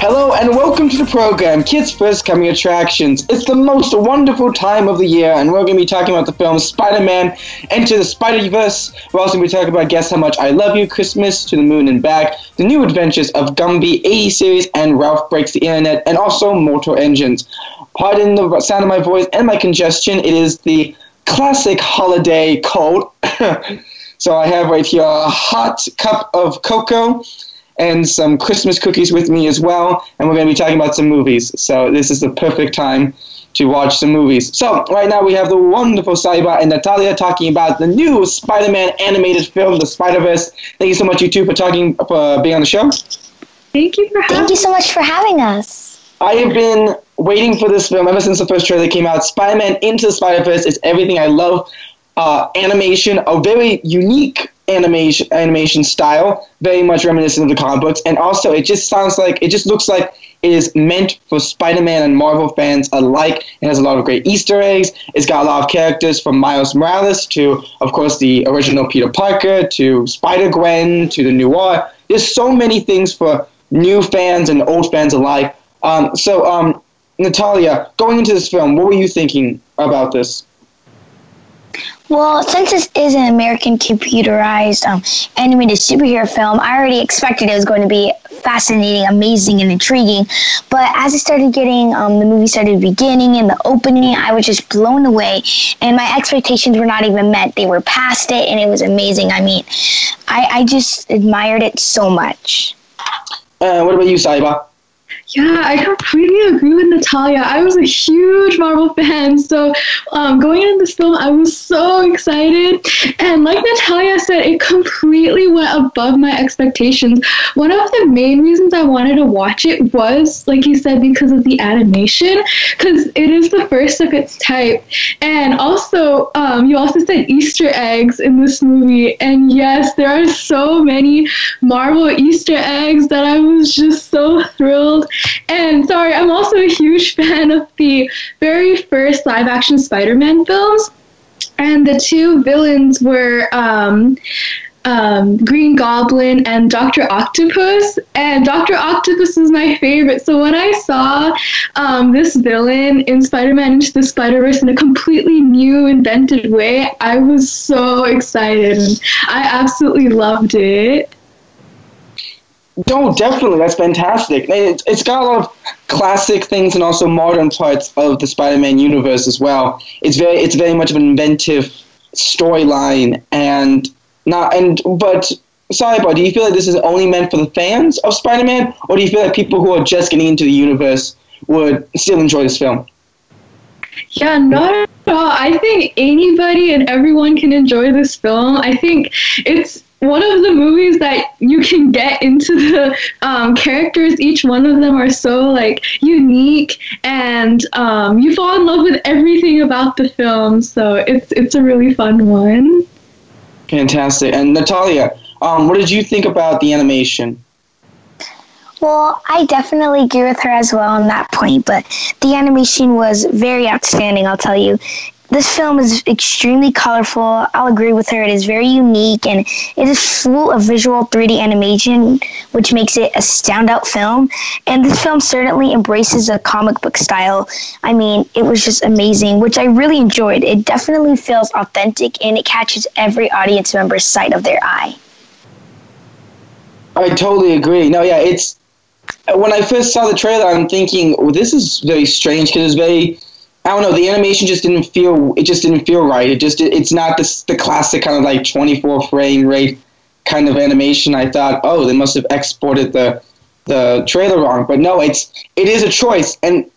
Hello and welcome to the program, Kids First Coming Attractions. It's the most wonderful time of the year, and we're going to be talking about the film Spider Man Into the Spider Verse. We're also going to be talking about Guess How Much I Love You, Christmas to the Moon and Back, the new adventures of Gumby 80 series, and Ralph Breaks the Internet, and also Mortal Engines. Pardon the sound of my voice and my congestion, it is the classic holiday cold. so I have right here a hot cup of cocoa and some Christmas cookies with me as well. And we're going to be talking about some movies. So this is the perfect time to watch some movies. So right now we have the wonderful Sahiba and Natalia talking about the new Spider-Man animated film, The Spider-Verse. Thank you so much, you two, for talking, for being on the show. Thank you for having Thank you so much for having us. I have been waiting for this film ever since the first trailer came out. Spider-Man Into the Spider-Verse is everything I love. Uh, animation, a very unique animation animation style, very much reminiscent of the comic books, and also it just sounds like it just looks like it is meant for Spider-Man and Marvel fans alike. It has a lot of great Easter eggs. It's got a lot of characters from Miles Morales to, of course, the original Peter Parker to Spider Gwen to the Noir. There's so many things for new fans and old fans alike. Um, so, um, Natalia, going into this film, what were you thinking about this? Well, since this is an American computerized um, animated superhero film, I already expected it was going to be fascinating, amazing, and intriguing. But as it started getting, um, the movie started beginning and the opening, I was just blown away. And my expectations were not even met. They were past it, and it was amazing. I mean, I, I just admired it so much. Uh, what about you, Sahiba? Yeah, I completely agree with Natalia. I was a huge Marvel fan, so um, going into this film, I was so excited. And like Natalia said, it completely went above my expectations. One of the main reasons I wanted to watch it was, like you said, because of the animation, because it is the first of its type. And also, um, you also said Easter eggs in this movie. And yes, there are so many Marvel Easter eggs that I was just so thrilled and sorry, I'm also a huge fan of the very first live action Spider Man films. And the two villains were um, um, Green Goblin and Doctor Octopus, and Doctor Octopus is my favorite. So when I saw um, this villain in Spider-Man Into the Spider-Verse in a completely new, invented way, I was so excited. I absolutely loved it. No, definitely. That's fantastic. It's, it's got a lot of classic things and also modern parts of the Spider-Man universe as well. It's very it's very much of an inventive storyline and not and but but do you feel like this is only meant for the fans of Spider-Man, or do you feel like people who are just getting into the universe would still enjoy this film? Yeah, not at all. I think anybody and everyone can enjoy this film. I think it's one of the movies that you can get into the um, characters each one of them are so like unique and um, you fall in love with everything about the film so it's it's a really fun one. Fantastic. And natalia um, what did you think about the animation? Well, I definitely agree with her as well on that point, but the animation was very outstanding, I'll tell you this film is extremely colorful. I'll agree with her. It is very unique and it is full of visual 3D animation, which makes it a standout film. And this film certainly embraces a comic book style. I mean, it was just amazing, which I really enjoyed. It definitely feels authentic and it catches every audience member's sight of their eye. I totally agree. No, yeah, it's when I first saw the trailer, I'm thinking, well, this is very strange because it's very I don't know. The animation just didn't feel. It just didn't feel right. It just. It's not the the classic kind of like 24 frame rate kind of animation. I thought, oh, they must have exported the the trailer wrong. But no, it's it is a choice, and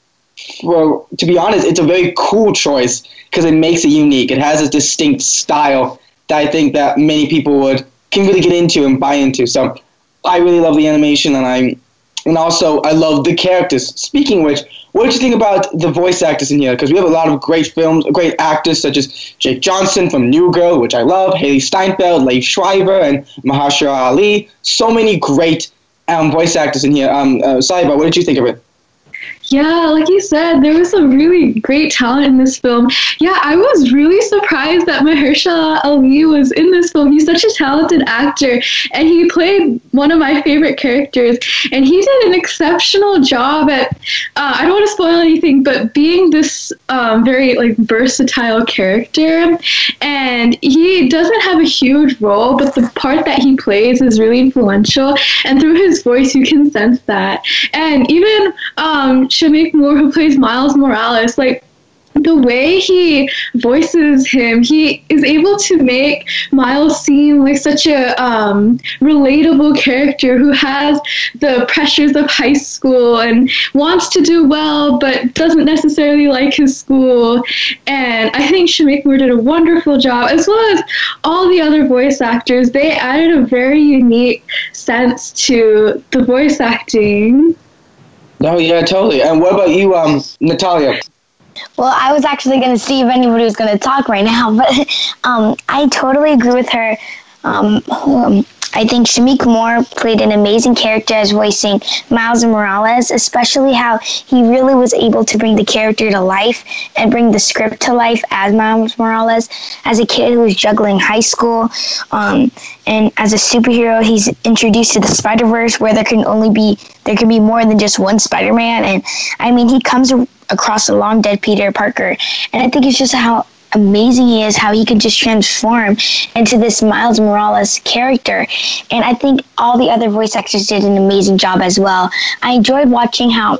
for to be honest, it's a very cool choice because it makes it unique. It has a distinct style that I think that many people would can really get into and buy into. So I really love the animation, and I'm and also I love the characters. Speaking which, what did you think about the voice actors in here? Because we have a lot of great films, great actors such as Jake Johnson from New Girl, which I love, Hailee Steinfeld, Liev Schreiber, and Mahershala Ali. So many great um, voice actors in here. Um, uh, Sahiba, what did you think of it? Yeah, like you said, there was some really great talent in this film. Yeah, I was really surprised that Mahershala Ali was in this film. He's such a talented actor, and he played one of my favorite characters. And he did an exceptional job at. Uh, I don't want to spoil anything, but being this um, very like versatile character, and he doesn't have a huge role, but the part that he plays is really influential. And through his voice, you can sense that. And even um, Shameik Moore, who plays Miles Morales, like the way he voices him, he is able to make Miles seem like such a um, relatable character who has the pressures of high school and wants to do well, but doesn't necessarily like his school. And I think Shameik Moore did a wonderful job, as well as all the other voice actors. They added a very unique sense to the voice acting. No, yeah, totally. And what about you, um, Natalia? Well, I was actually going to see if anybody was going to talk right now, but um, I totally agree with her. Um, um, I think Shameik Moore played an amazing character as voicing Miles Morales, especially how he really was able to bring the character to life and bring the script to life as Miles Morales. As a kid who was juggling high school, um, and as a superhero, he's introduced to the Spider Verse, where there can only be there can be more than just one Spider Man. And I mean, he comes across a long dead Peter Parker, and I think it's just how amazing he is, how he can just transform into this Miles Morales character. And I think all the other voice actors did an amazing job as well. I enjoyed watching how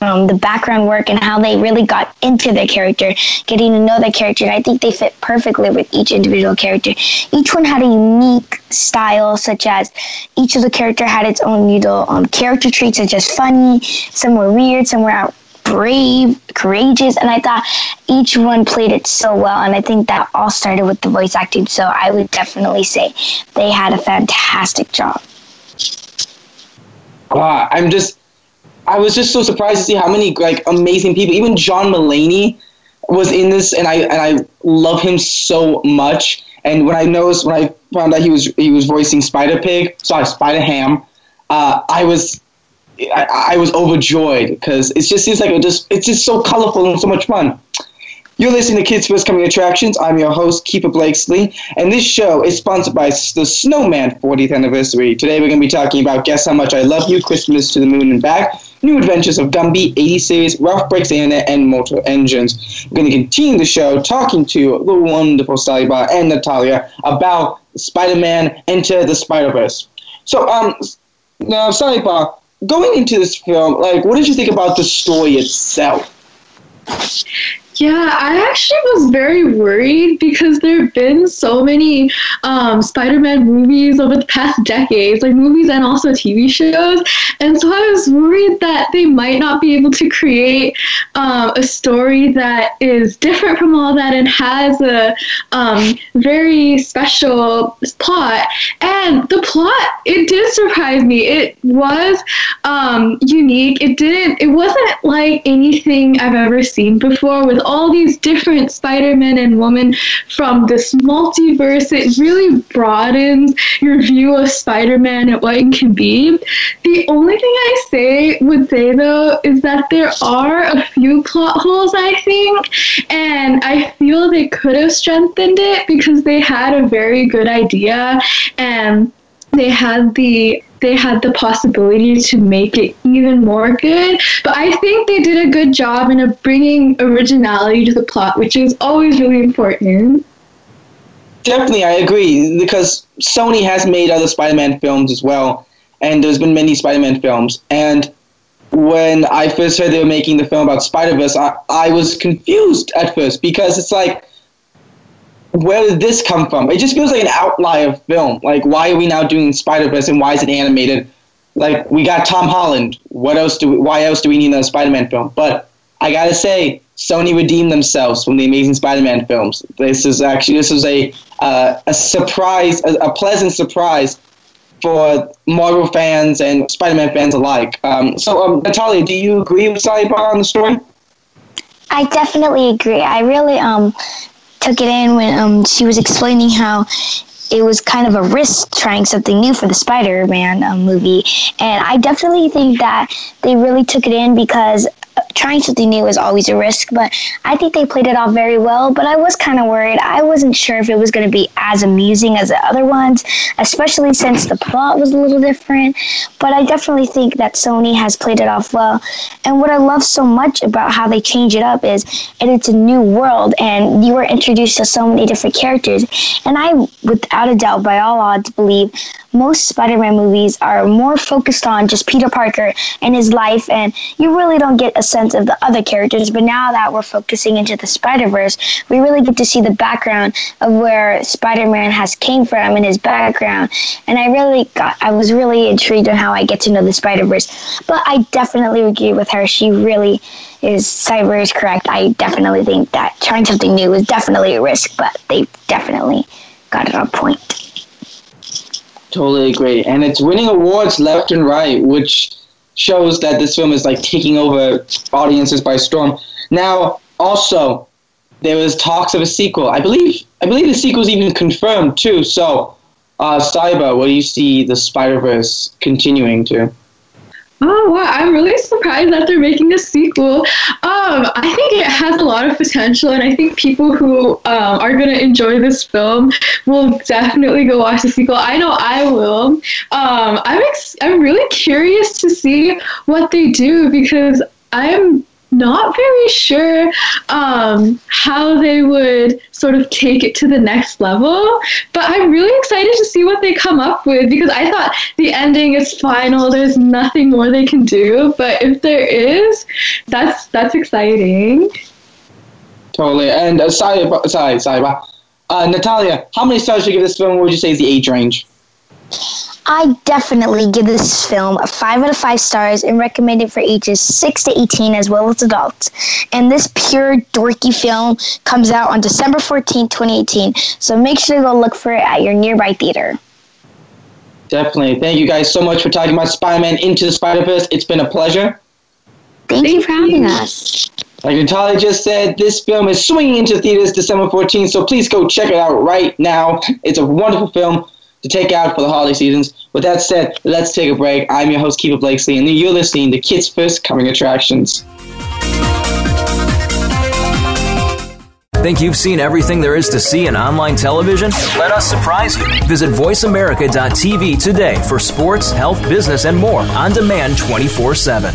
um, the background work and how they really got into their character, getting to know their character. And I think they fit perfectly with each individual character. Each one had a unique style, such as each of the character had its own little um, character traits, such as funny, some were weird, some were out brave, courageous, and I thought each one played it so well. And I think that all started with the voice acting. So I would definitely say they had a fantastic job. Wow, I'm just, I was just so surprised to see how many like amazing people. Even John Mulaney was in this, and I and I love him so much. And when I noticed when I found out he was he was voicing Spider Pig, sorry Spider Ham, uh, I was I, I was overjoyed because it just seems like it just it's just so colorful and so much fun. You're listening to Kids First Coming Attractions. I'm your host, Keefer Blakesley, and this show is sponsored by the Snowman 40th Anniversary. Today we're going to be talking about Guess How Much I Love You, Christmas to the Moon and Back, New Adventures of Gumby, 80 Series, Ralph Breaks the Internet, and Mortal Engines. We're going to continue the show talking to the wonderful Sahiba and Natalia about Spider-Man Enter the Spider-Verse. So, um, now, Sahiba, going into this film, like, what did you think about the story itself? Yeah, I actually was very worried because there have been so many um, Spider Man movies over the past decades, like movies and also TV shows. And so I was worried that they might not be able to create um, a story that is different from all that and has a um, very special plot. And the plot, it did surprise me. It was um, unique. It didn't, it wasn't like anything I've ever seen before with all these different Spider-Man and women from this multiverse. It really broadens your view of Spider-Man and what it can be. The only thing I say would say though is that there are a few plot holes I think, and I feel they could have strengthened it because they had a very good idea and they had the they had the possibility to make it even more good. But I think they did a good job in bringing originality to the plot, which is always really important. Definitely, I agree because Sony has made other Spider-Man films as well, and there's been many Spider-Man films. And when I first heard they were making the film about Spider-Verse, I, I was confused at first because it's like where did this come from? It just feels like an outlier of film. Like, why are we now doing Spider Verse and why is it animated? Like, we got Tom Holland. What else do? We, why else do we need another Spider Man film? But I gotta say, Sony redeemed themselves from the Amazing Spider Man films. This is actually this was a uh, a surprise, a, a pleasant surprise for Marvel fans and Spider-Man fans alike. Um, so, um, Natalia, do you agree with Sahiba on the story? I definitely agree. I really um took it in when um she was explaining how it was kind of a risk trying something new for the Spider-Man um, movie, and I definitely think that they really took it in because trying something new is always a risk, but I think they played it off very well. But I was kind of worried. I wasn't sure if it was going to be as amusing as the other ones, especially since the plot was a little different. But I definitely think that Sony has played it off well. And what I love so much about how they change it up is and it's a new world, and you were introduced to so many different characters. And I, without a doubt, by all odds, believe most Spider-Man movies are more focused on just Peter Parker and his life, and you really don't get a sense of the other characters. But now that we're focusing into the Spider-Verse, we really get to see the background of where Spider-Man has came from and his background. And I really got, I was really intrigued on how I get to know the Spider-Verse. But I definitely agree with her. She really is Sahiba is correct. I definitely think that trying something new is definitely a risk, but they definitely got it on point. Totally agree. And it's winning awards left and right, which shows that this film is like taking over audiences by storm. Now, also, there was talks of a sequel. I believe I believe the sequel is even confirmed too. So, uh, Sahiba, what do you see the Spider Verse continuing to? Oh wow! I'm really surprised that they're making a sequel. Um, I think it has a lot of potential, and I think people who um, are going to enjoy this film will definitely go watch the sequel. I know I will. Um, I'm ex- I'm really curious to see what they do because I'm not very sure um, how they would sort of take it to the next level. But I'm really excited to see what they come up with because I thought the ending is final. There's nothing more they can do. But if there is, that's that's exciting. Totally. And uh, sorry, sorry, sorry, uh, Natalia, how many stars do you give this film? What would you say is the age range? I definitely give this film a 5 out of 5 stars and recommend it for ages 6 to 18 as well as adults. And this pure dorky film comes out on December 14, 2018, so make sure to go look for it at your nearby theater. Definitely. Thank you guys so much for talking about Spider Man Into the Spider Verse. It's been a pleasure. Thank, Thank you for having us. Like Natalia just said, this film is swinging into theaters December 14th, so please go check it out right now. It's a wonderful film to take out for the holiday seasons. With that said, let's take a break. I'm your host, Keefer Blakesley, and you're listening to Kids First Coming Attractions. Think you've seen everything there is to see in online television? Let us surprise you. Visit VoiceAmerica.tv today for sports, health, business, and more on demand 24 7.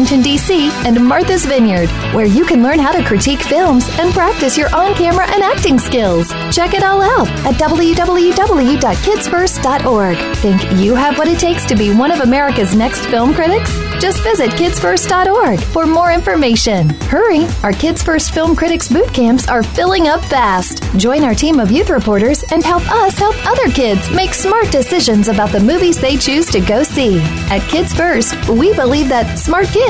Washington, D.C., and Martha's Vineyard, where you can learn how to critique films and practice your on camera and acting skills. Check it all out at www.kidsfirst.org. Think you have what it takes to be one of America's next film critics? Just visit kidsfirst.org for more information. Hurry! Our Kids First Film Critics boot camps are filling up fast. Join our team of youth reporters and help us help other kids make smart decisions about the movies they choose to go see. At Kids First, we believe that smart kids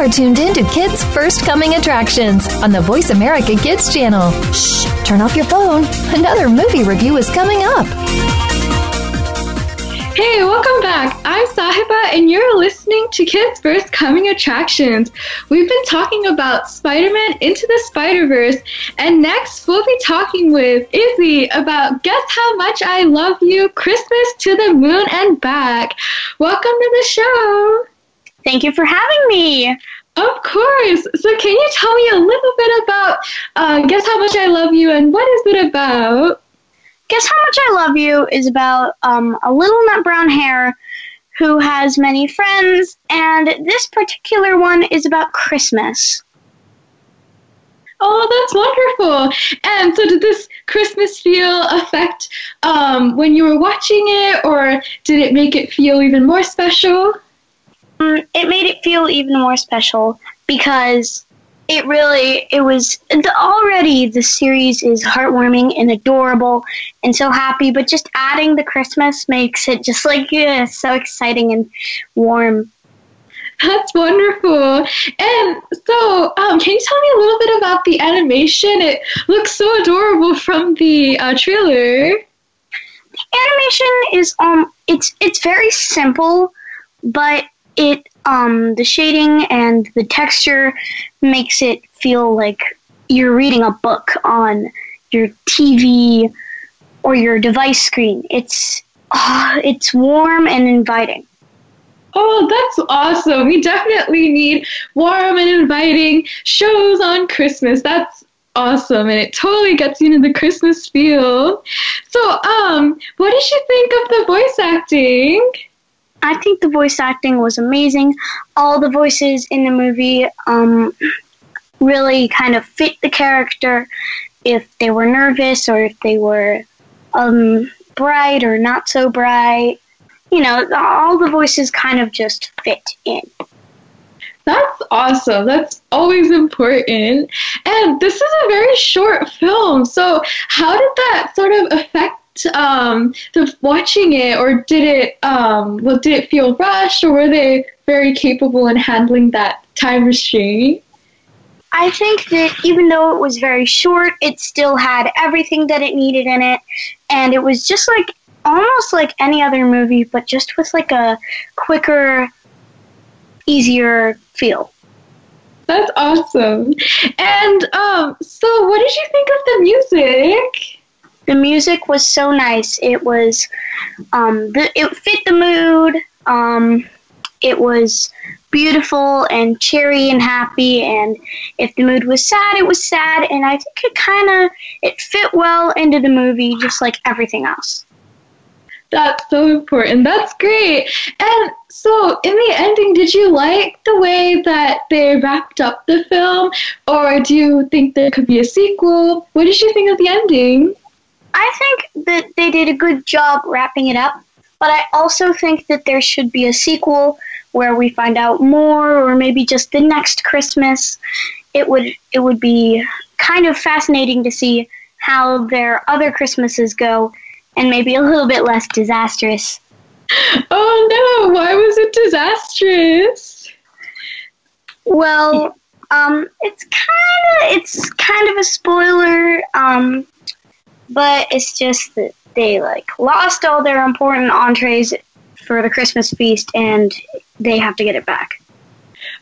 are tuned in to Kids First Coming Attractions on the Voice America Kids channel. Shh, turn off your phone. Another movie review is coming up. Hey, welcome back. I'm Sahiba, and you're listening to Kids First Coming Attractions. We've been talking about Spider Man Into the Spider Verse, and next we'll be talking with Izzy about Guess How Much I Love You Christmas to the Moon and Back. Welcome to the show. Thank you for having me. Of course. So, can you tell me a little bit about uh, Guess How Much I Love You and what is it about? Guess How Much I Love You is about um, a little nut brown hare who has many friends, and this particular one is about Christmas. Oh, that's wonderful. And so, did this Christmas feel affect um, when you were watching it, or did it make it feel even more special? Um, it made it feel even more special because it really it was the, already the series is heartwarming and adorable and so happy but just adding the christmas makes it just like yeah, so exciting and warm that's wonderful. And so, um, can you tell me a little bit about the animation? It looks so adorable from the uh, trailer. The animation is um, it's it's very simple, but it um, the shading and the texture makes it feel like you're reading a book on your TV or your device screen. It's uh, it's warm and inviting. Oh, that's awesome. We definitely need warm and inviting shows on Christmas. That's awesome and it totally gets you into the Christmas feel. So, um, what did you think of the voice acting? I think the voice acting was amazing. All the voices in the movie um, really kind of fit the character. If they were nervous or if they were um, bright or not so bright, you know, all the voices kind of just fit in. That's awesome. That's always important. And this is a very short film. So, how did that sort of affect um, the watching it, or did it? Um, well, did it feel rushed, or were they very capable in handling that time restraint? I think that even though it was very short, it still had everything that it needed in it, and it was just like almost like any other movie, but just with like a quicker, easier feel. That's awesome. And um, so, what did you think of the music? The music was so nice. It was, um, the, it fit the mood. Um, it was beautiful and cheery and happy. And if the mood was sad, it was sad. And I think it kind of it fit well into the movie, just like everything else. That's so important. That's great. And so, in the ending, did you like the way that they wrapped up the film, or do you think there could be a sequel? What did you think of the ending? I think that they did a good job wrapping it up, but I also think that there should be a sequel where we find out more, or maybe just the next Christmas. It would it would be kind of fascinating to see how their other Christmases go and maybe a little bit less disastrous. Oh no, why was it disastrous? Well, um, it's kind of it's kind of a spoiler, um, but it's just that they like lost all their important entrees for the Christmas feast, and they have to get it back.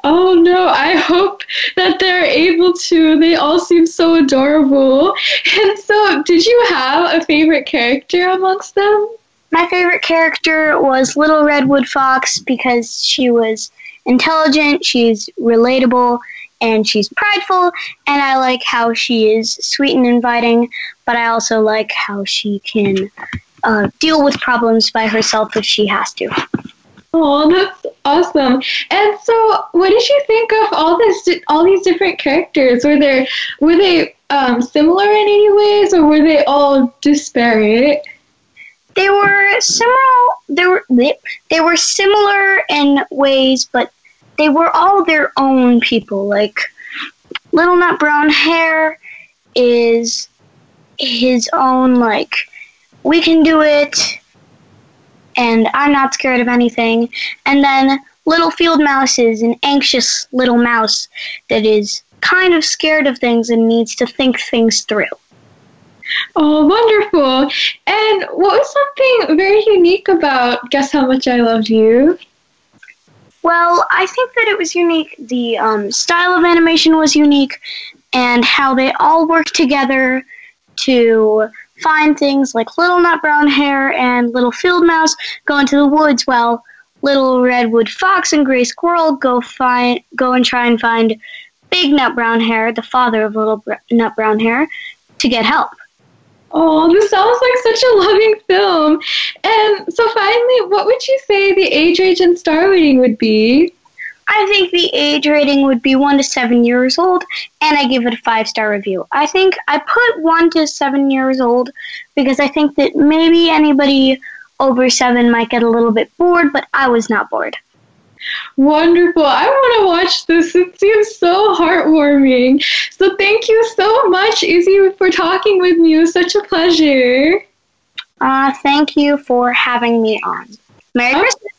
Oh no, I hope that they're able to. They all seem so adorable. And so, did you have a favorite character amongst them? My favorite character was Little Redwood Fox because she was intelligent, she's relatable, and she's prideful, and I like how she is sweet and inviting, but I also like how she can uh, deal with problems by herself if she has to. Oh, that's awesome! And so, what did you think of all this, all these different characters? Were there, were they um, similar in any ways, or were they all disparate? They were similar. They were they were similar in ways, but they were all their own people. Like Little Nut Brown Hare is his own like we can do it and I'm not scared of anything. And then Little Field Mouse is an anxious little mouse that is kind of scared of things and needs to think things through. Oh, wonderful. And what was something very unique about Guess How Much I Loved You? Well, I think that it was unique. The um, style of animation was unique, and how they all worked together to find things like Little Nut Brown Hare and Little Field Mouse go into the woods while Little Redwood Fox and Gray Squirrel go find go and try and find Big Nut Brown Hare, the father of Little Br- Nut Brown Hare, to get help. Oh, this sounds like such a loving film. And so finally, what would you say the age range and star rating would be? I think the age rating would be one to seven years old, and I give it a five star review. I think I put one to seven years old because I think that maybe anybody over seven might get a little bit bored, but I was not bored. Wonderful. I want to watch this. It seems so heartwarming. So thank you so much, Izzy, for talking with me. It was such a pleasure. Uh, thank you for having me on. Merry Oh. Christmas.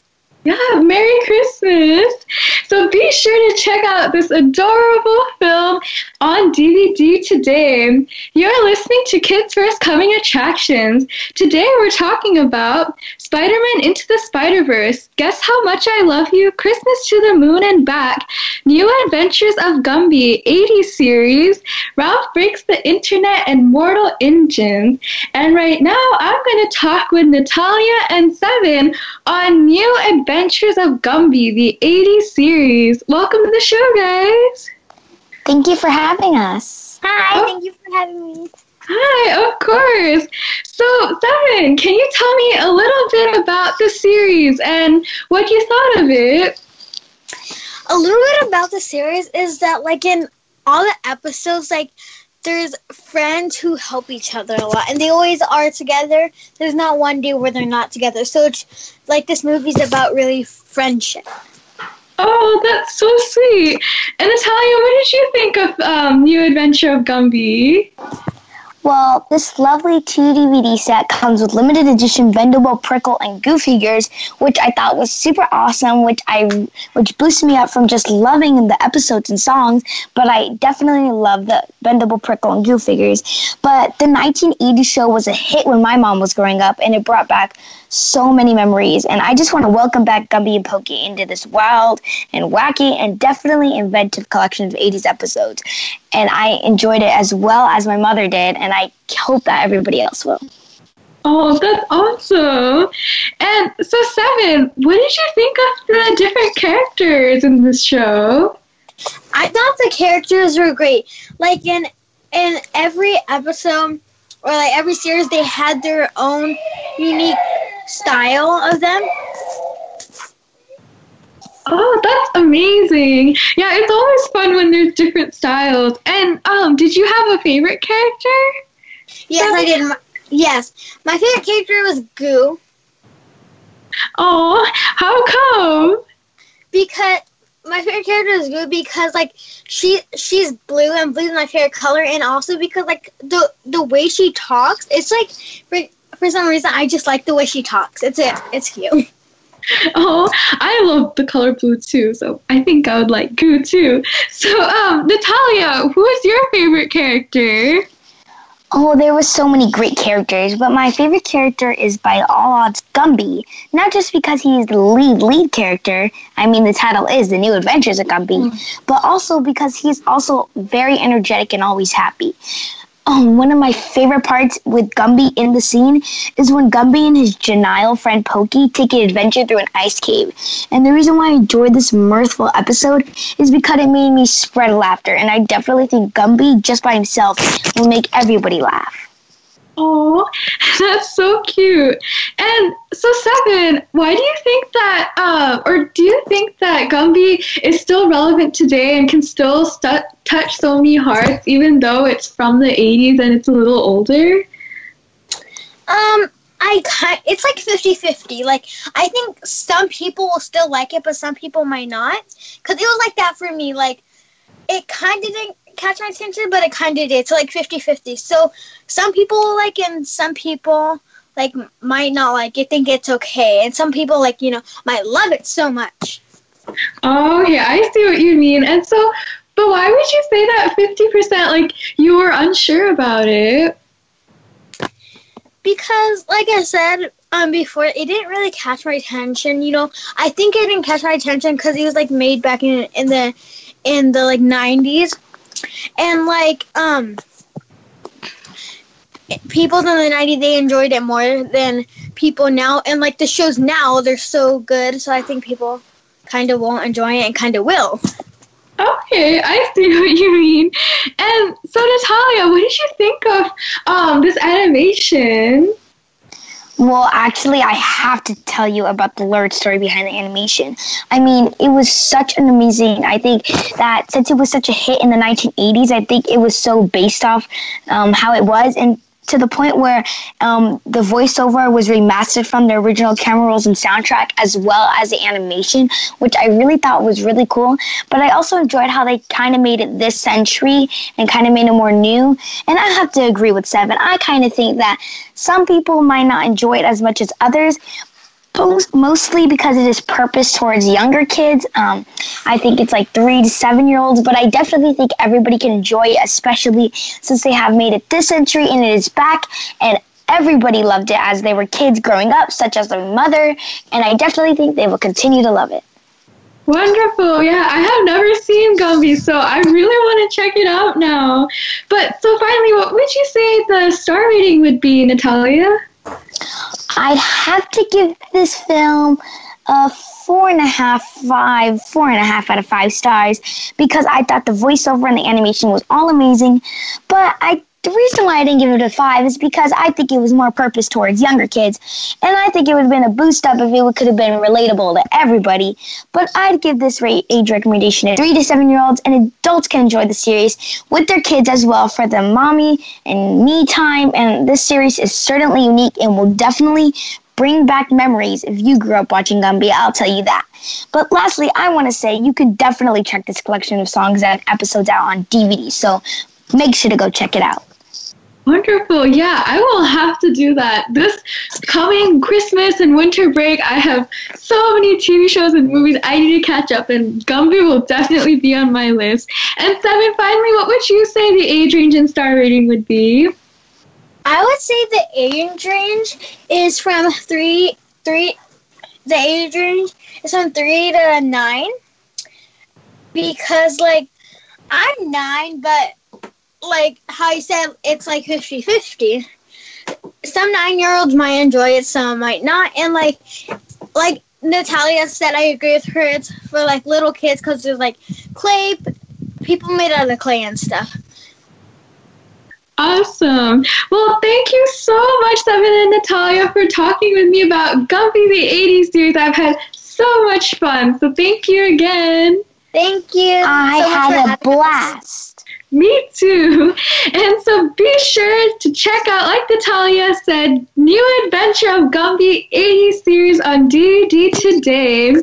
Yeah, Merry Christmas. So be sure to check out this adorable film on DVD today. You're listening to Kids First Coming Attractions. Today we're talking about Spider Man Into the Spider Verse, Guess How Much I Love You, Christmas to the Moon and Back, New Adventures of Gumby 80 series, Ralph Breaks the Internet, and Mortal Engines. And right now I'm going to talk with Natalia and Seven on New Adventures of Gumby, the 80 series. Welcome to the show, guys. Thank you for having us. Hi, Oh. thank you for having me. Hi, of course. So, Seven, can you tell me a little bit about the series and what you thought of it? a little bit about the series is that like in all the episodes like there's friends who help each other a lot and they always are together there's not one day where they're not together so it's like this movie's about really friendship Oh, that's so sweet. And Natalia, what did you think of um, New Adventure of Gumby? Well, this lovely two DVD set comes with limited edition bendable prickle and goo figures, which I thought was super awesome, which I which boosted me up from just loving the episodes and songs, but I definitely love the bendable prickle and goo figures. But the 1980 show was a hit when my mom was growing up and it brought back so many memories and I just want to welcome back Gumby and Pokey into this wild and wacky and definitely inventive collection of 80s episodes and I enjoyed it as well as my mother did, and I hope that everybody else will. Oh, that's awesome. And so, Seven, what did you think of the different characters in this show? i thought the characters were great like in in every episode or like every series they had their own unique style of them Oh, that's amazing. Yeah, it's always fun when there's different styles. And um, did you have a favorite character? yes i did my, yes my favorite character was goo Oh, how come? because my favorite character is Goo because like she she's blue and blue is my favorite color and also because like the the way she talks it's like for, for some reason I just like the way she talks it's it it's cute Oh, I love the color blue too, so I think I would like Goo too. So, um, Natalia, who is your favorite character? Oh, there were so many great characters, but my favorite character is by all odds Gumby. Not just because he is the lead lead character. I mean, the title is The New Adventures of Gumby, but also because he's also very energetic and always happy. Um, one of my favorite parts with Gumby in the scene is when Gumby and his genial friend Pokey take an adventure through an ice cave. And the reason why I enjoyed this mirthful episode is because it made me spread laughter, and I definitely think Gumby just by himself will make everybody laugh. Oh, that's so cute. And so, Seven, why do you think that, uh, or do you think that Gumby is still relevant today and can still stu- touch so many hearts, even though it's from the 80s and it's a little older? um I ki- it's like 50-50 like I think some people will still like it but some people might not because it was like that for me like it kind of didn't catch my attention but it kind of did so like 50-50 so some people like it and some people like might not like it think it's okay and some people like you know might love it so much Oh, yeah, I see what you mean. And so, but why would you say that 50%? Like, you were unsure about it. because like i said um before it didn't really catch my attention you know i think it didn't catch my attention because it was like made back in in the in the like 90s and like um people in the 90s they enjoyed it more than people now, and like the shows now, they're so good. So I think people kind of won't enjoy it and kind of will. Okay, I see what you mean. And so, Natalia, what did you think of um, this animation? Well, actually, I have to tell you about the Lord story behind the animation. I mean, it was such an amazing. I think that since it was such a hit in the 1980s, I think it was so based off um, how it was, and to the point where um, the voiceover was remastered from the original camera rolls and soundtrack as well as the animation, which I really thought was really cool. But I also enjoyed how they kind of made it this century and kind of made it more new. And I have to agree with Seven. I kind of think that some people might not enjoy it as much as others, mostly because it is purpose towards younger kids. Um, I think it's like three to seven year olds, but I definitely think everybody can enjoy it, especially since they have made it this century and it is back. And everybody loved it as they were kids growing up, such as their mother. And I definitely think they will continue to love it. Wonderful. Yeah, I have never seen Gumby, so I really want to check it out now. But so finally, what would you say the star rating would be, Natalia? I'd have to give this film a four and a half, five, four and a half out of five stars because I thought the voiceover and the animation was all amazing. But I the reason why I didn't give it a five is because I think it was more purpose towards younger kids, and I think it would have been a boost up if it could have been relatable to everybody. But I'd give this rate age recommendation to three to seven year olds, and adults can enjoy the series with their kids as well for the mommy and me time. And this series is certainly unique and will definitely bring back memories if you grew up watching Gumby, I'll tell you that. But lastly, I want to say you could definitely check this collection of songs and episodes out on DVD, so make sure to go check it out. Wonderful. Yeah, I will have to do that. This coming Christmas and winter break, I have so many TV shows and movies I need to catch up, and Gumby will definitely be on my list. And Seven, finally, what would you say the age range and star rating would be? I would say the age range is from three, three. The age range is from three to nine, because like I'm nine, but like how you said, it's like 50 50. Some nine year olds might enjoy it, some might not. And like, like Natalia said, I agree with her. It's for like little kids because there's like clay, people made out of clay and stuff. Awesome. Well, thank you so much, Seven and Natalia, for talking with me about Gumby the 80s series. I've had so much fun. So thank you again. Thank you. I so had a blast. Me too. And so be sure to check out, like Natalia said, New Adventure of Gumby 80 series on DVD today.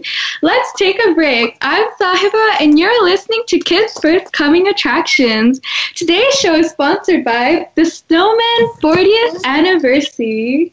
Let's take a break. I'm Sahiba, and you're listening to Kids First Coming Attractions. Today's show is sponsored by the Snowman 40th Anniversary.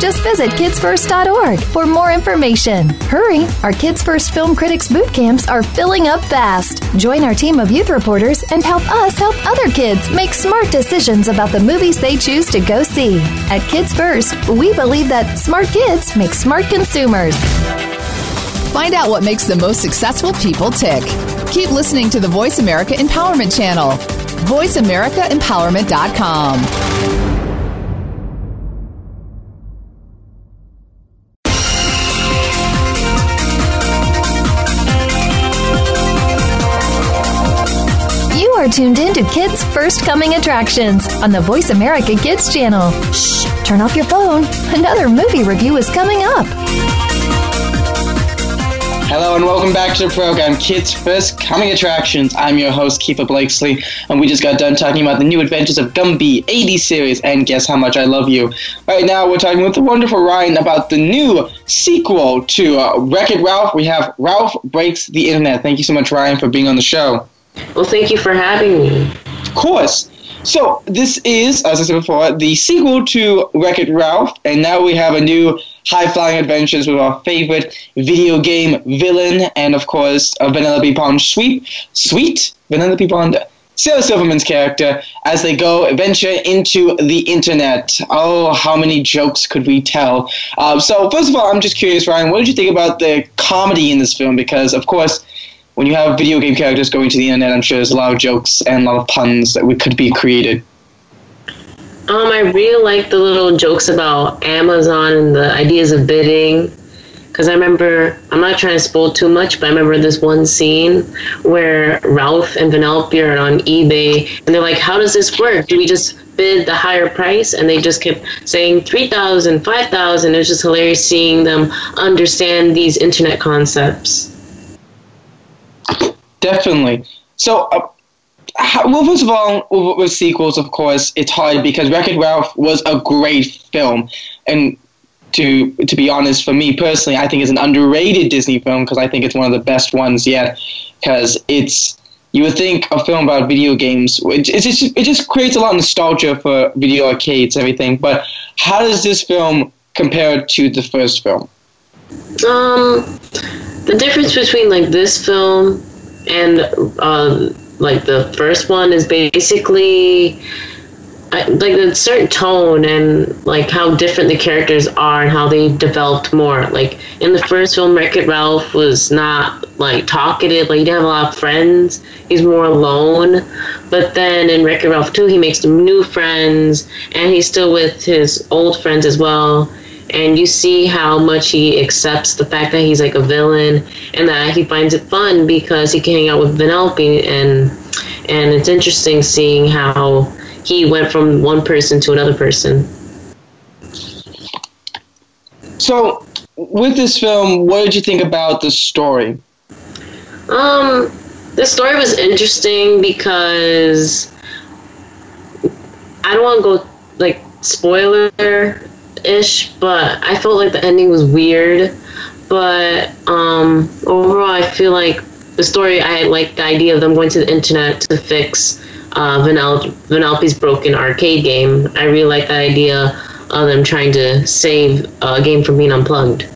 Just visit kidsfirst.org for more information. Hurry! Our Kids First Film Critics boot camps are filling up fast. Join our team of youth reporters and help us help other kids make smart decisions about the movies they choose to go see. At Kids First, we believe that smart kids make smart consumers. Find out what makes the most successful people tick. Keep listening to the Voice America Empowerment Channel. VoiceAmericaEmpowerment.com. are tuned in to Kids First Coming Attractions on the Voice America Kids channel. Shh, turn off your phone. Another movie review is coming up. Hello and welcome back to the program Kids First Coming Attractions. I'm your host, Keefer Blakesley, and we just got done talking about the new adventures of Gumby 80 series and Guess How Much I Love You. Right now, we're talking with the wonderful Rohan about the new sequel to uh, Wreck It Ralph. We have Ralph Breaks the Internet. Thank you so much, Rohan, for being on the show. Well, thank you for having me. Of course. So, this is, as I said before, the sequel to Wreck It Ralph, and now we have a new high flying adventures with our favorite video game villain, and of course, a Vanellope von Schweetz, sweet Vanellope Pond. Sarah Silverman's character as they go venture into the internet. Oh, how many jokes could we tell? Uh, so, first of all, I'm just curious, Ryan, what did you think about the comedy in this film? Because, of course, when you have video game characters going to the internet, I'm sure there's a lot of jokes and a lot of puns that we could be created. Um, I really like the little jokes about Amazon and the ideas of bidding. Because I remember, I'm not trying to spoil too much, but I remember this one scene where Ralph and Vanellope are on eBay, and they're like, "How does this work? Do we just bid the higher price?" And they just kept saying three thousand, five thousand. It was just hilarious seeing them understand these internet concepts. Definitely. So, uh, well, first of all, with, with sequels, of course, it's hard because Wreck-It Ralph was a great film, and to to be honest, for me personally, I think it's an underrated Disney film because I think it's one of the best ones yet. Because it's you would think a film about video games, it, it just it just creates a lot of nostalgia for video arcades, everything. But how does this film compare to the first film? Um, the difference between like this film and uh, like the first one is basically like the certain tone and like how different the characters are and how they developed more. Like in the first film, Wreck It Ralph was not like talkative, like he didn't have a lot of friends. He's more alone. But then in Wreck It Ralph 2, he makes some new friends and he's still with his old friends as well and you see how much he accepts the fact that he's like a villain and that he finds it fun because he can hang out with Vanellope and and it's interesting seeing how he went from one person to another person. So, with this film, what did you think about the story? Um, the story was interesting because I don't want to go like spoiler ish, but I felt like the ending was weird. But um, overall, I feel like the story, I like the idea of them going to the internet to fix uh, Vanell- Vanellope's broken arcade game. I really like the idea of them trying to save a game from being unplugged.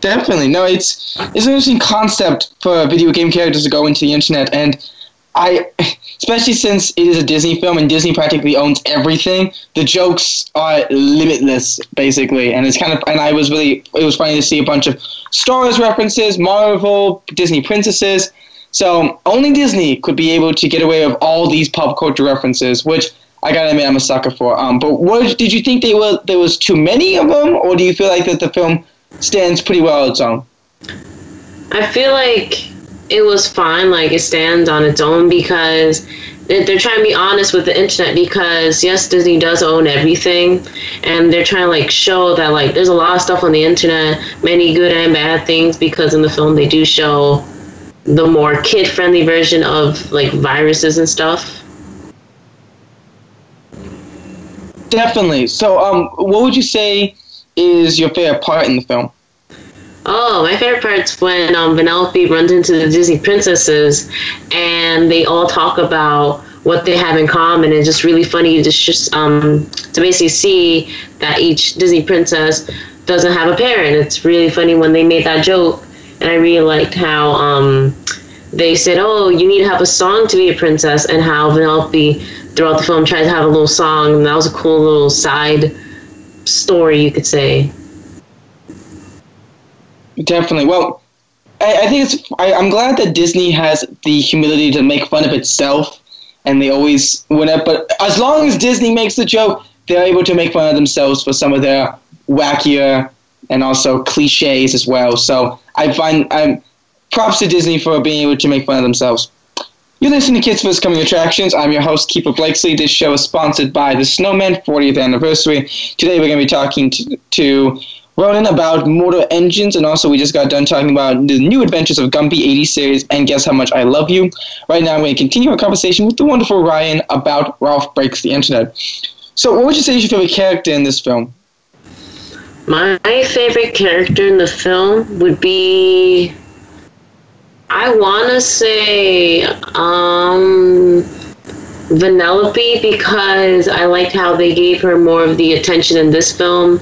Definitely, no. It's it's an interesting concept for video game characters to go into the internet, and I, especially since it is a Disney film and Disney practically owns everything, the jokes are limitless, basically. And it's kind of, and I was really, it was funny to see a bunch of Star Wars references, Marvel, Disney princesses. So only Disney could be able to get away with all these pop culture references, which I gotta admit I'm a sucker for. Um, but what did you think they were? There was too many of them, or do you feel like that the film stands pretty well on its own? I feel like it was fine. Like it stands on its own because they're trying to be honest with the internet because yes disney does own everything and they're trying to like show that like there's a lot of stuff on the internet many good and bad things because in the film they do show the more kid friendly version of like viruses and stuff definitely so um what would you say is your favorite part in the film Oh, my favorite part's when um, Vanellope runs into the Disney princesses, and they all talk about what they have in common. It's just really funny to just um, to basically see that each Disney princess doesn't have a parent. It's really funny when they made that joke, and I really liked how um, they said, "Oh, you need to have a song to be a princess," and how Vanellope throughout the film tried to have a little song, and that was a cool little side story, you could say. Definitely. Well, I, I think it's. I, I'm glad that Disney has the humility to make fun of itself, and they always whenever. But as long as Disney makes the joke, they're able to make fun of themselves for some of their wackier and also cliches as well. So I find I'm props to Disney for being able to make fun of themselves. You're listening to Kids First Coming Attractions. I'm your host, Keefer Blakesley. This show is sponsored by the Snowman 40th Anniversary. Today we're going to be talking to, to Rohan about Mortal Engines, and also we just got done talking about the new adventures of Gumby 80 series and Guess How Much I Love You. Right now I'm going to continue our conversation with the wonderful Ryan about Ralph Breaks the Internet. So what would you say is your favorite character in this film? My favorite character in the film would be I want to say um, Vanellope because I liked how they gave her more of the attention in this film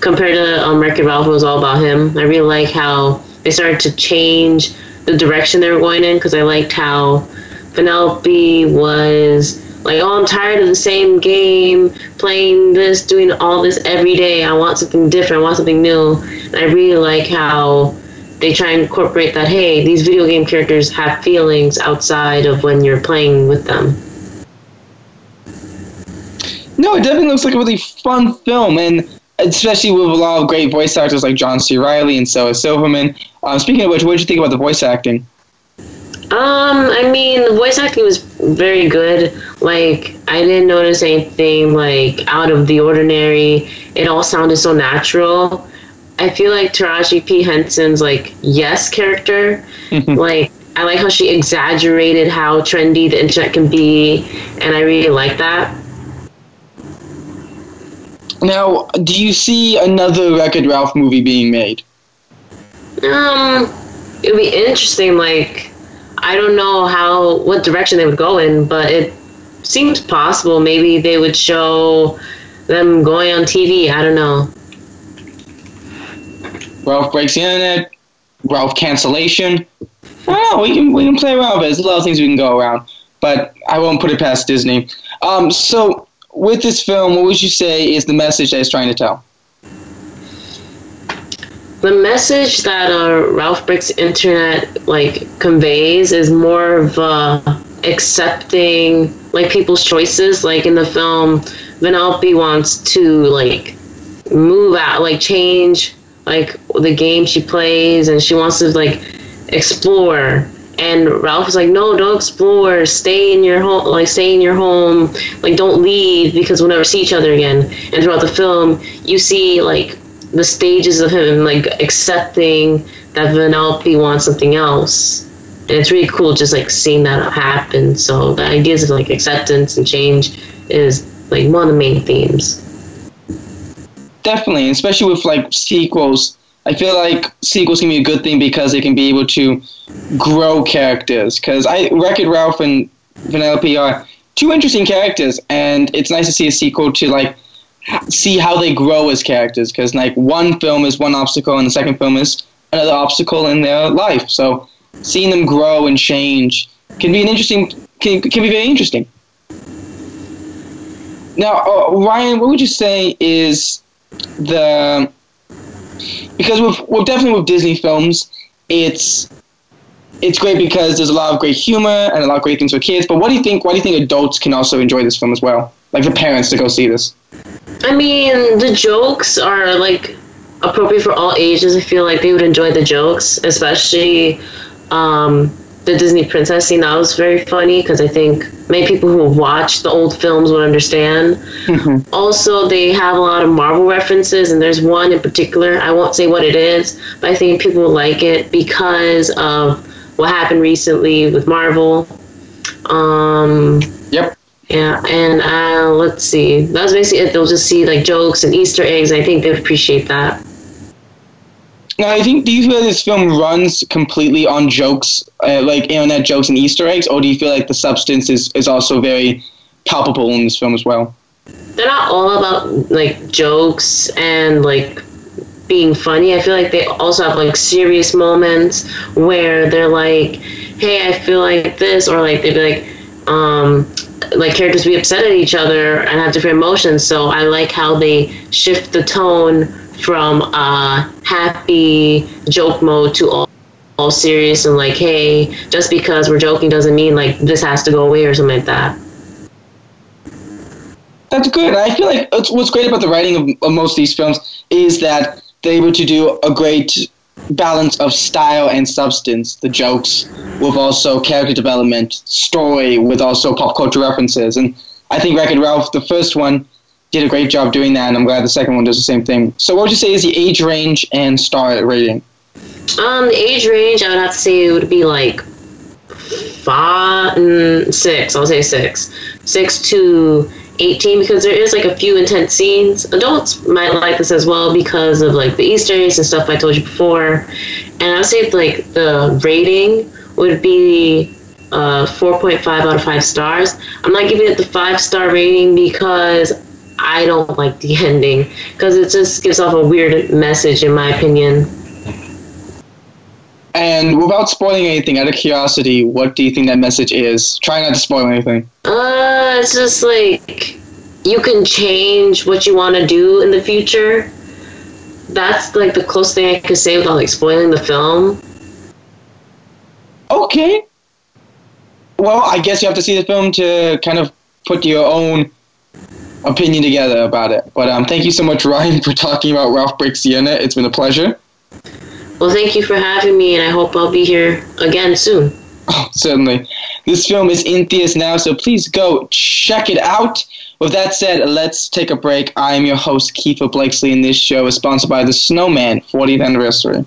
compared to um, Wreck-It Ralph. It was all about him. I really like how they started to change the direction they were going in because I liked how Vanellope was like, oh, I'm tired of the same game, playing this, doing all this every day. I want something different. I want something new. And I really like how they try and incorporate that hey these video game characters have feelings outside of when you're playing with them no it definitely looks like a really fun film and especially with a lot of great voice actors like john c Reilly and Sarah silverman um, speaking of which what did you think about the voice acting um, I mean, the voice acting was very good. Like, I didn't notice anything like out of the ordinary. It all sounded so natural. I feel like Taraji P Henson's like yes character, like I like how she exaggerated how trendy the internet can be, and I really like that. Now, do you see another Wreck-It Ralph movie being made? Um, it would be interesting. Like, I don't know how what direction they would go in, but it seems possible. Maybe they would show them going on TV. I don't know. Ralph breaks the internet, Ralph cancellation. I don't know, we can we can play around with it. There's a lot of things we can go around, but I won't put it past Disney. Um, so with this film, what would you say is the message that it's trying to tell? The message that uh, Ralph Breaks Internet like conveys is more of uh, accepting like people's choices. Like in the film, Vanellope wants to like move out, like change like the game she plays and she wants to like explore and Ralph was like, "No, don't explore. Stay in your home. Like, stay in your home. Like, don't leave because we'll never see each other again." And throughout the film, you see like the stages of him like accepting that Vanellope wants something else, and it's really cool just like seeing that happen. So the ideas of like acceptance and change is like one of the main themes definitely, especially with like sequels. I feel like sequels can be a good thing because they can be able to grow characters. Because I Wreck It Ralph and Vanellope are two interesting characters, and it's nice to see a sequel to like see how they grow as characters. Because like one film is one obstacle, and the second film is another obstacle in their life. So seeing them grow and change can be an interesting can can be very interesting. Now, uh, Ryan, what would you say is the because with, with definitely with Disney films, it's it's great because there's a lot of great humor and a lot of great things for kids. But what do you think? Why do you think adults can also enjoy this film as well? Like the parents to go see this. I mean, the jokes are like appropriate for all ages. I feel like they would enjoy the jokes, especially um, the Disney princess scene. That was very funny because I think many people who watch the old films would understand. Mm-hmm. Also, they have a lot of Marvel references, and there's one in particular. I won't say what it is, but I think people will like it because of what happened recently with Marvel. Um, yep. Yeah, and uh, let's see. That's basically it. They'll just see like jokes and Easter eggs. I think they appreciate that. Now, I think, do you feel this film runs completely on jokes, uh, like internet jokes and Easter eggs, or do you feel like the substance is, is also very palpable in this film as well? They're not all about like jokes and like being funny. I feel like they also have like serious moments where they're like, "Hey, I feel like this," or like they'd be like, um, like characters be upset at each other and have different emotions. So I like how they shift the tone from uh, happy joke mode to all, all serious and like, hey, just because we're joking doesn't mean like this has to go away or something like that. That's good. I feel like what's great about the writing of, of most of these films is that they're able to do a great balance of style and substance. The jokes with also character development, story, with also pop culture references. And I think Wreck It Ralph, the first one, did a great job doing that, and I'm glad the second one does the same thing. So, what would you say is the age range and star rating? Um, the age range, I would have to say it would be like five, mm, six. I'll say six, six to 18 because there is like a few intense scenes. Adults might like this as well because of like the Easter eggs and stuff I told you before. And I would say like the rating would be uh, 4.5 out of 5 stars. I'm not giving it the 5 star rating because I don't like the ending because it just gives off a weird message in my opinion. And without spoiling anything, out of curiosity, what do you think that message is? Try not to spoil anything. Uh, it's just like you can change what you want to do in the future. That's like the closest thing I could say without like spoiling the film. Okay. Well, I guess you have to see the film to kind of put your own opinion together about it. But um, thank you so much, Ryan, for talking about Ralph Breaks the Internet. It's been a pleasure. Well, thank you for having me, and I hope I'll be here again soon. Oh, certainly. This film is in theaters now, so please go check it out. With that said, let's take a break. I am your host, Keefer Blakesley, and this show is sponsored by the Snowman 40th Anniversary.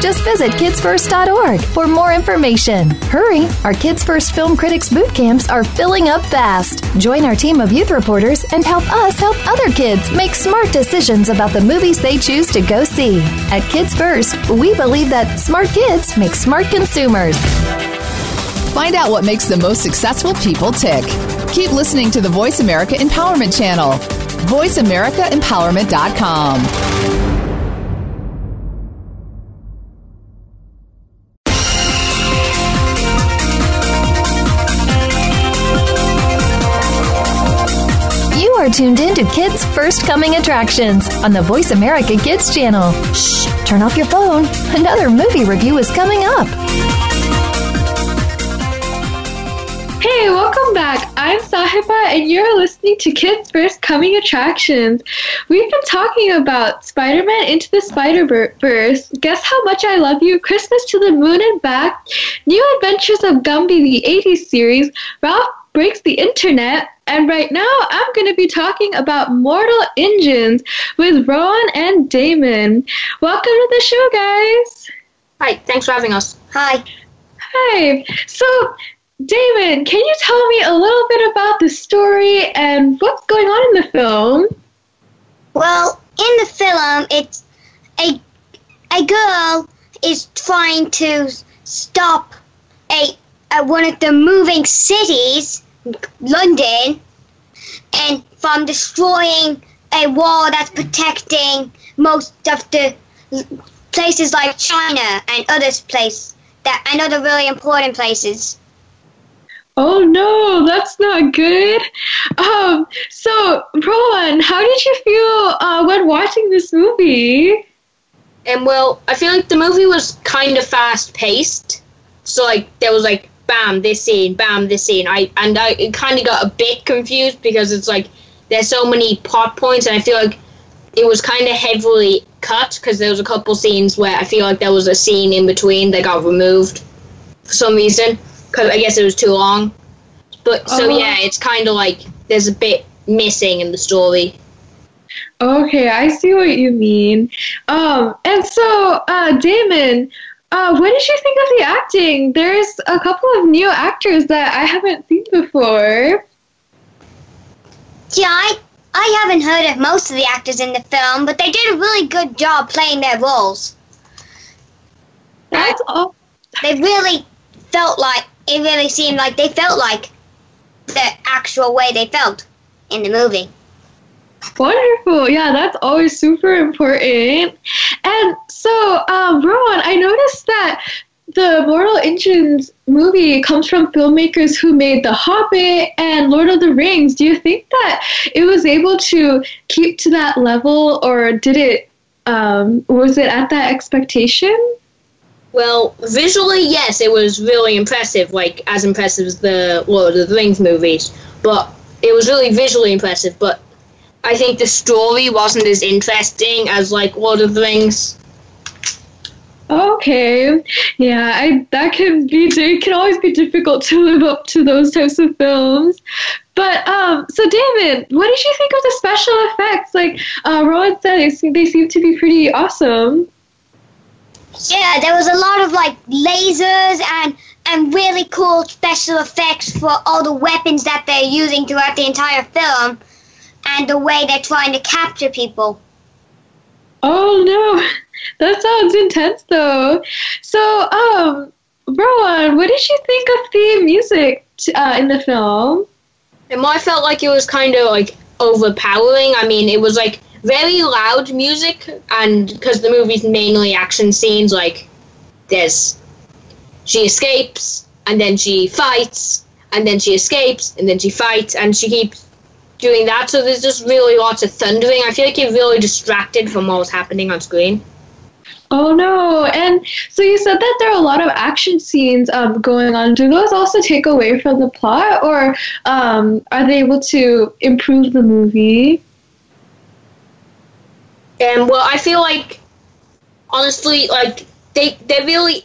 Just visit kidsfirst.org for more information. Hurry! Our Kids First Film Critics boot camps are filling up fast. Join our team of youth reporters and help us help other kids make smart decisions about the movies they choose to go see. At Kids First, we believe that smart kids make smart consumers. Find out what makes the most successful people tick. Keep listening to the Voice America Empowerment Channel. VoiceAmericaEmpowerment.com. are tuned in to Kids First Coming Attractions on the Voice America Kids channel. Shh, turn off your phone. Another movie review is coming up. Hey, welcome back. I'm Sahiba, and you're listening to Kids First Coming Attractions. We've been talking about Spider Man Into the Spider Verse, Guess How Much I Love You, Christmas to the Moon and Back, New Adventures of Gumby, the 80s series, Ralph Breaks the Internet, and right now I'm going to be talking about Mortal Engines with Rohan and Damon. Welcome to the show, guys. Hi, thanks for having us. Hi. Hi. So, Damon, can you tell me a little bit about the story and what's going on in the film? Well, in the film, it's a a girl is trying to stop a, a one of the moving cities, London, and from destroying a wall that's protecting most of the places like China and other places that and other really important places. Oh no, that's not good. Um, so Rohan, how did you feel uh, when watching this movie? And well, I feel like the movie was kind of fast paced. So like there was like bam this scene, bam this scene. I and I kind of got a bit confused because it's like there's so many plot points, and I feel like it was kind of heavily cut because there was a couple scenes where I feel like there was a scene in between that got removed for some reason because I guess it was too long. But so Oh. yeah, it's kind of like there's a bit missing in the story. Okay, I see what you mean. Um, and so, uh, Damon, uh, what did you think of the acting? There's a couple of new actors that I haven't seen before. Yeah, I, I haven't heard of most of the actors in the film, but they did a really good job playing their roles. That's all. They really felt like, it really seemed like they felt like the actual way they felt in the movie. Wonderful. Yeah, that's always super important. And so, um, Rohan, I noticed that the Mortal Engines movie comes from filmmakers who made The Hobbit and Lord of the Rings. Do you think that it was able to keep to that level, or did it? Um, was it at that expectation? Well, visually, yes, it was really impressive, like as impressive as the Lord of the Rings movies. But it was really visually impressive. But I think the story wasn't as interesting as like Lord of the Rings. Okay, yeah, I that can be it can always be difficult to live up to those types of films. But um, so David, what did you think of the special effects? Like uh, Rohan said, they seem, they seem to be pretty awesome. Yeah, there was a lot of like lasers and and really cool special effects for all the weapons that they're using throughout the entire film and the way they're trying to capture people. Oh no, that sounds intense though. So, um, Rohan, what did you think of the music uh, in the film? And I felt like it was kind of like overpowering. I mean, it was like very loud music, and because the movie's mainly action scenes, like there's she escapes and then she fights and then she escapes and then she fights and she keeps doing that. So there's just really lots of thundering. I feel like it really distracted from what was happening on screen. Oh no! And so you said that there are a lot of action scenes um, going on. Do those also take away from the plot, or um, are they able to improve the movie? And well, I feel like honestly, like they they're really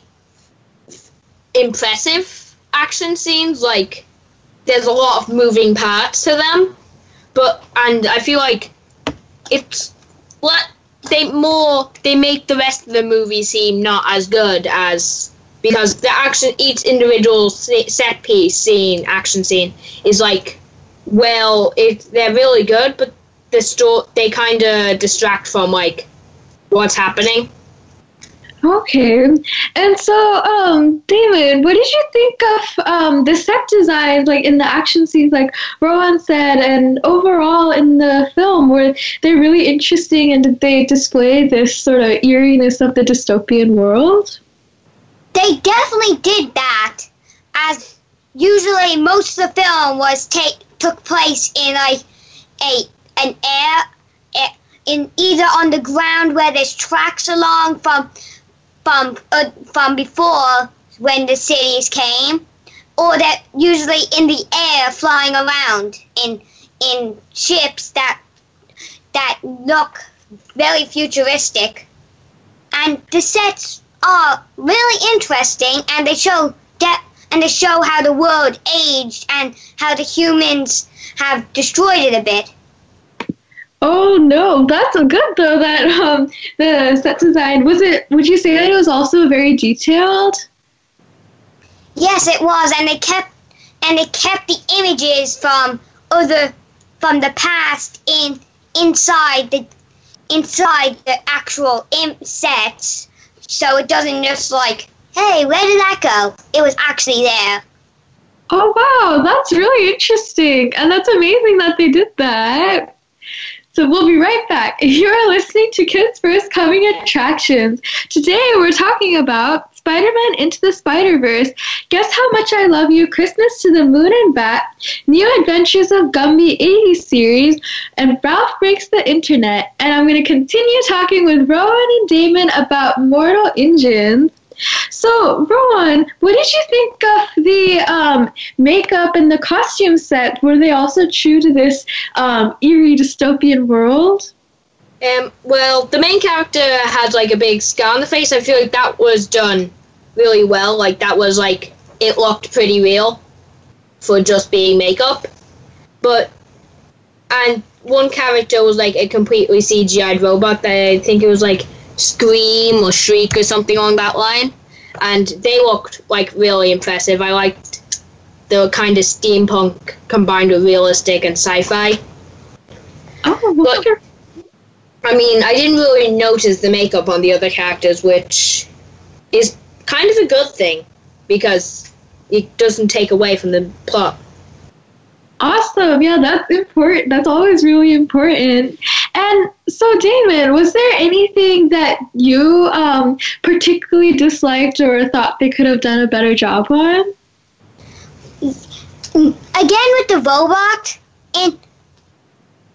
impressive action scenes. Like there's a lot of moving parts to them, but and I feel like it's what they more they make the rest of the movie seem not as good as because the action each individual set piece scene action scene is like well it they're really good but the sto- they kind of distract from like what's happening Okay. And so, um, David, what did you think of um, the set designs, like in the action scenes, like Rohan said, and overall in the film? Were they really interesting and did they display this sort of eeriness of the dystopian world? They definitely did that, as usually most of the film was take took place in like a an air, in either on the ground where there's tracks along from from uh, from before when the cities came, or that usually in the air flying around in in ships that that look very futuristic, and the sets are really interesting, and they show that and they show how the world aged and how the humans have destroyed it a bit. Oh no, that's good though. That um, the set design was it. Would you say that it was also very detailed? Yes, it was, and they kept and they kept the images from other from the past in inside the inside the actual Im- sets, so it doesn't just like, hey, where did that go? It was actually there. Oh wow, that's really interesting, and that's amazing that they did that. So we'll be right back. If You're listening to Kids First Coming Attractions. Today we're talking about Spider-Man Into the Spider-Verse, Guess How Much I Love You, Christmas to the Moon and Back, New Adventures of Gumby 80 series, and Ralph Breaks the Internet. And I'm going to continue talking with Rohan and Damon about Mortal Engines. So, Rohan, what did you think of the um, makeup and the costume set? Were they also true to this um, eerie dystopian world? Um, well, the main character had like a big scar on the face. I feel like that was done really well. Like that was like it looked pretty real for just being makeup. But and one character was like a completely CGI'd robot that I think it was like Scream or Shriek or something along that line. And they looked like really impressive. I liked the kind of steampunk combined with realistic and sci-fi. Oh, But I mean, I didn't really notice the makeup on the other characters, which is kind of a good thing because it doesn't take away from the plot. Awesome. Yeah, that's important. That's always really important. And so, Damon, was there anything that you um, particularly disliked or thought they could have done a better job on? Again with the robot and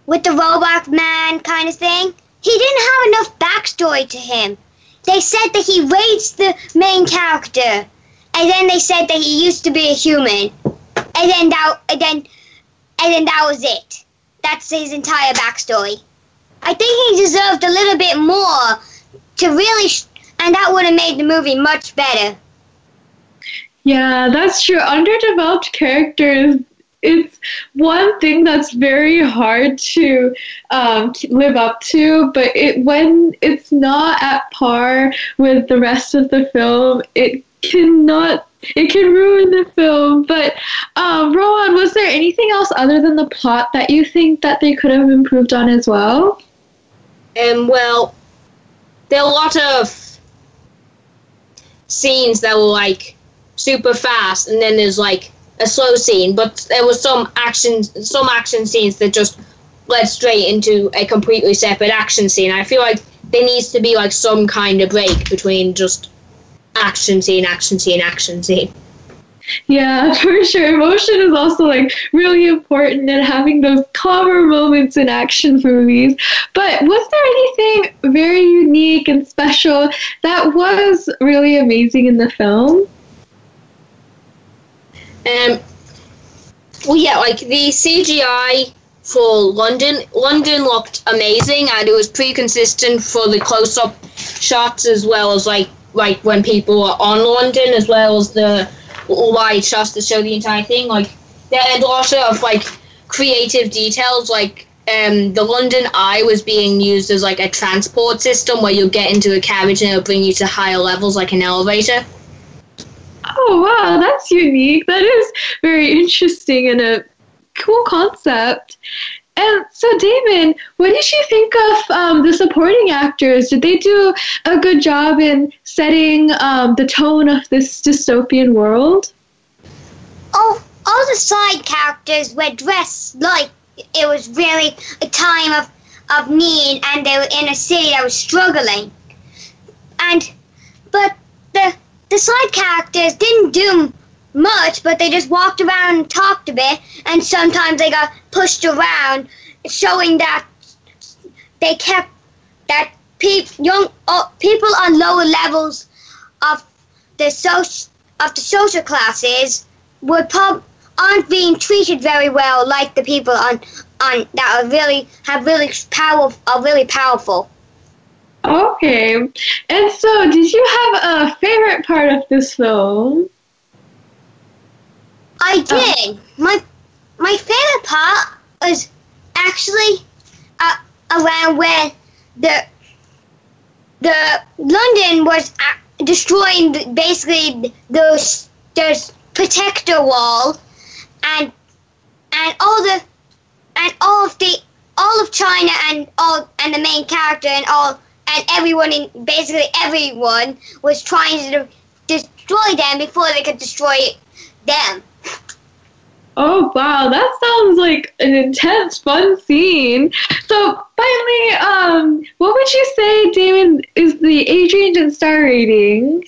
with the robot man kind of thing, he didn't have enough backstory to him. They said that he raised the main character, and then they said that he used to be a human, and then that, and then, and then that was it. That's his entire backstory. I think he deserved a little bit more to really, sh- and that would have made the movie much better. Yeah, that's true. Underdeveloped characters, it's one thing that's very hard to um, live up to, but it when it's not at par with the rest of the film, it cannot. It can ruin the film. But um, Rohan, was there anything else other than the plot that you think that they could have improved on as well? Um, well, there are a lot of scenes that were like super fast, and then there's like a slow scene. But there was some action, some action scenes that just led straight into a completely separate action scene. I feel like there needs to be like some kind of break between just action scene, action scene, action scene. Yeah, for sure. Emotion is also like really important and having those calmer moments in action movies. But was there anything very unique and special that was really amazing in the film? Um, well, yeah, like the CGI for London, London looked amazing, and it was pretty consistent for the close-up shots as well as like like when people are on London, as well as the wide shots to show the entire thing. Like there had a lot of like creative details, like. Um, the London Eye was being used as like a transport system where you'll get into a carriage and it'll bring you to higher levels like an elevator. Oh, wow, that's unique. That is very interesting and a cool concept. And so, Damon, what did you think of um, the supporting actors? Did they do a good job in setting um, the tone of this dystopian world? Oh, all the side characters were dressed like it was really a time of, of need and they were in a city that was struggling. And, but the, the side characters didn't do much, but they just walked around and talked a bit, and sometimes they got pushed around, showing that they kept that peop, young uh, people on lower levels of the social of the social classes would prob- aren't being treated very well like the people on on that are really have really power are really powerful. Okay. And so, did you have a favorite part of this film? I did. My my favorite part was actually uh, around when the the London was uh, destroying basically the the protector wall, and and all the and all of the all of China and all and the main character and all and everyone in basically everyone was trying to destroy them before they could destroy them. Oh wow, that sounds like an intense, fun scene. So finally, um, what would you say, Damon, is the age range and star rating?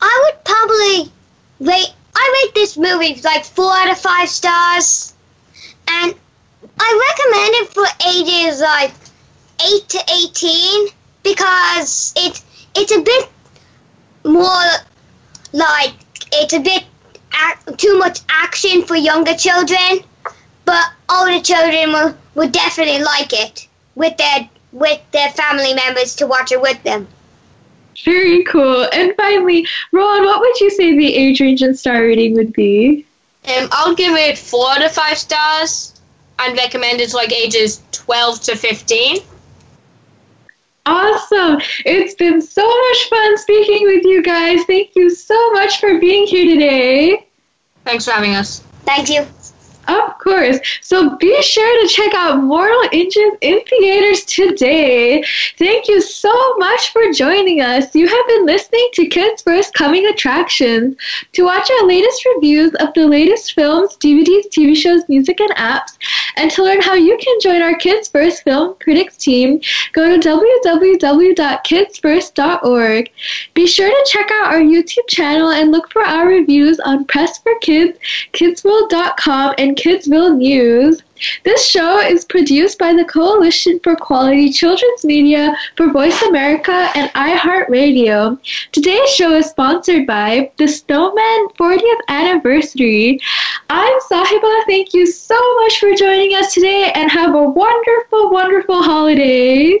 I would probably rate. I rate this movie like four out of five stars, and I recommend it for ages like eight to eighteen because it's it's a bit more like it's a bit ac- too much action for younger children, but older children will, will definitely like it with their with their family members to watch it with them. Very cool. And finally, Ron, what would you say the age range and star rating would be? Um, I'll give it four to five stars and recommend it to like ages 12 to 15. Awesome. It's been so much fun speaking with you guys. Thank you so much for being here today. Thanks for having us. Thank you. Of course. So be sure to check out Mortal Engines in theaters today. Thank you so much for joining us. You have been listening to Kids First Coming Attractions. To watch our latest reviews of the latest films, DVDs, TV shows, music, and apps, and to learn how you can join our Kids First Film Critics team, go to www.kidsfirst.org. Be sure to check out our YouTube channel and look for our reviews on Press for Kids, kidsworld.com, and Kidsville News. This show is produced by the Coalition for Quality Children's Media for Voice America and iHeartRadio. Today's show is sponsored by the Snowman 40th Anniversary. I'm Sahiba. Thank you so much for joining us today and have a wonderful, wonderful holiday.